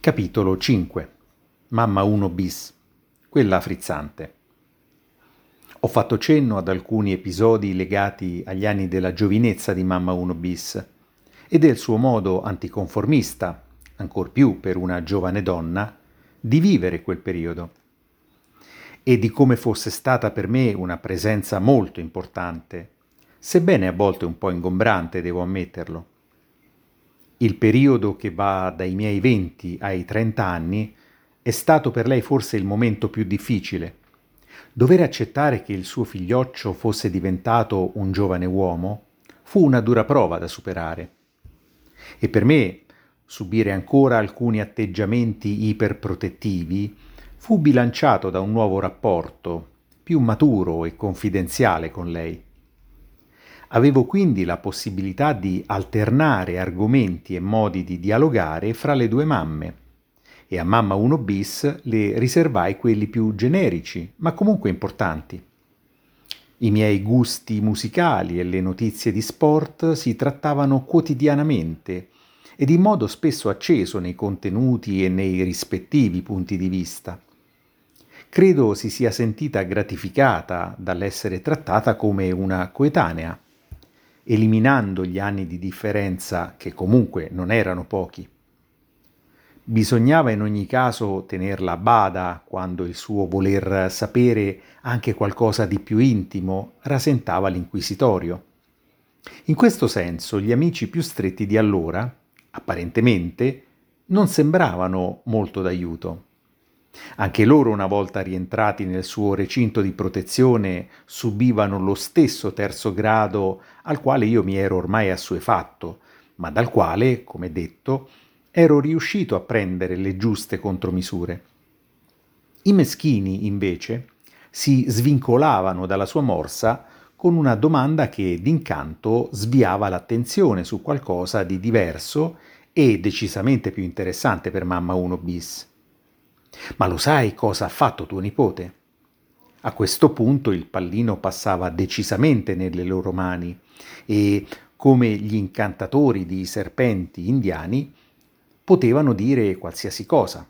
Capitolo 5 Mamma 1 bis, quella frizzante. Ho fatto cenno ad alcuni episodi legati agli anni della giovinezza di Mamma 1 bis e del suo modo anticonformista, ancor più per una giovane donna, di vivere quel periodo e di come fosse stata per me una presenza molto importante, sebbene a volte un po' ingombrante, devo ammetterlo il periodo che va dai miei 20 ai 30 anni è stato per lei forse il momento più difficile. Dover accettare che il suo figlioccio fosse diventato un giovane uomo fu una dura prova da superare. E per me subire ancora alcuni atteggiamenti iperprotettivi fu bilanciato da un nuovo rapporto, più maturo e confidenziale con lei. Avevo quindi la possibilità di alternare argomenti e modi di dialogare fra le due mamme e a mamma 1 bis le riservai quelli più generici, ma comunque importanti. I miei gusti musicali e le notizie di sport si trattavano quotidianamente ed in modo spesso acceso nei contenuti e nei rispettivi punti di vista. Credo si sia sentita gratificata dall'essere trattata come una coetanea eliminando gli anni di differenza che comunque non erano pochi. Bisognava in ogni caso tenerla a bada quando il suo voler sapere anche qualcosa di più intimo rasentava l'inquisitorio. In questo senso gli amici più stretti di allora, apparentemente, non sembravano molto d'aiuto. Anche loro, una volta rientrati nel suo recinto di protezione, subivano lo stesso terzo grado al quale io mi ero ormai assuefatto, ma dal quale, come detto, ero riuscito a prendere le giuste contromisure. I meschini, invece, si svincolavano dalla sua morsa con una domanda che d'incanto sviava l'attenzione su qualcosa di diverso e decisamente più interessante per mamma 1 bis. Ma lo sai cosa ha fatto tuo nipote? A questo punto il pallino passava decisamente nelle loro mani e, come gli incantatori di serpenti indiani, potevano dire qualsiasi cosa.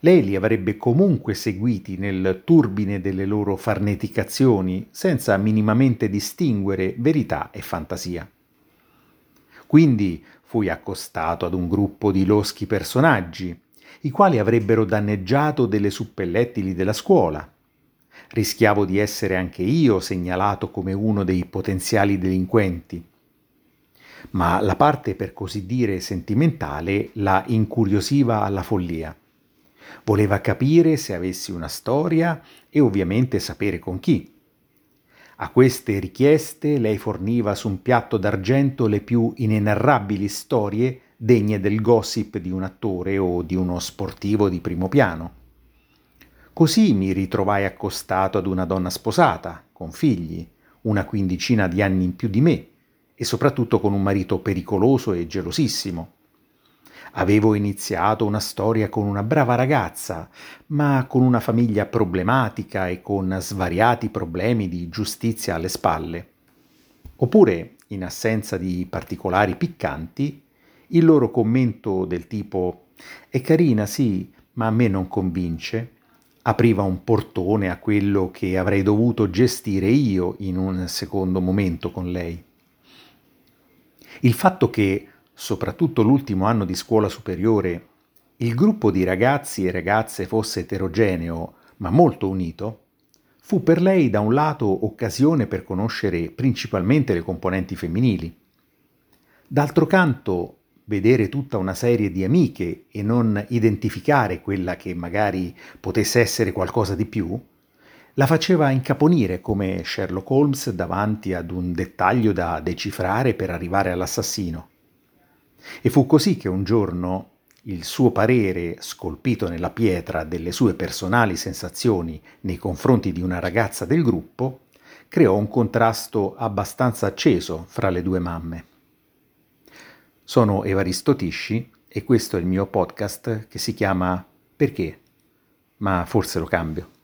Lei li avrebbe comunque seguiti nel turbine delle loro farneticazioni senza minimamente distinguere verità e fantasia. Quindi fui accostato ad un gruppo di loschi personaggi, i quali avrebbero danneggiato delle suppellettili della scuola. Rischiavo di essere anche io segnalato come uno dei potenziali delinquenti. Ma la parte per così dire sentimentale la incuriosiva alla follia. Voleva capire se avessi una storia e ovviamente sapere con chi. A queste richieste lei forniva su un piatto d'argento le più inenarrabili storie degne del gossip di un attore o di uno sportivo di primo piano. Così mi ritrovai accostato ad una donna sposata, con figli, una quindicina di anni in più di me, e soprattutto con un marito pericoloso e gelosissimo. Avevo iniziato una storia con una brava ragazza, ma con una famiglia problematica e con svariati problemi di giustizia alle spalle. Oppure, in assenza di particolari piccanti, il loro commento del tipo è carina sì, ma a me non convince, apriva un portone a quello che avrei dovuto gestire io in un secondo momento con lei. Il fatto che, soprattutto l'ultimo anno di scuola superiore, il gruppo di ragazzi e ragazze fosse eterogeneo, ma molto unito, fu per lei da un lato occasione per conoscere principalmente le componenti femminili. D'altro canto vedere tutta una serie di amiche e non identificare quella che magari potesse essere qualcosa di più, la faceva incaponire come Sherlock Holmes davanti ad un dettaglio da decifrare per arrivare all'assassino. E fu così che un giorno il suo parere, scolpito nella pietra delle sue personali sensazioni nei confronti di una ragazza del gruppo, creò un contrasto abbastanza acceso fra le due mamme. Sono Evaristo Tisci e questo è il mio podcast che si chiama Perché? Ma forse lo cambio.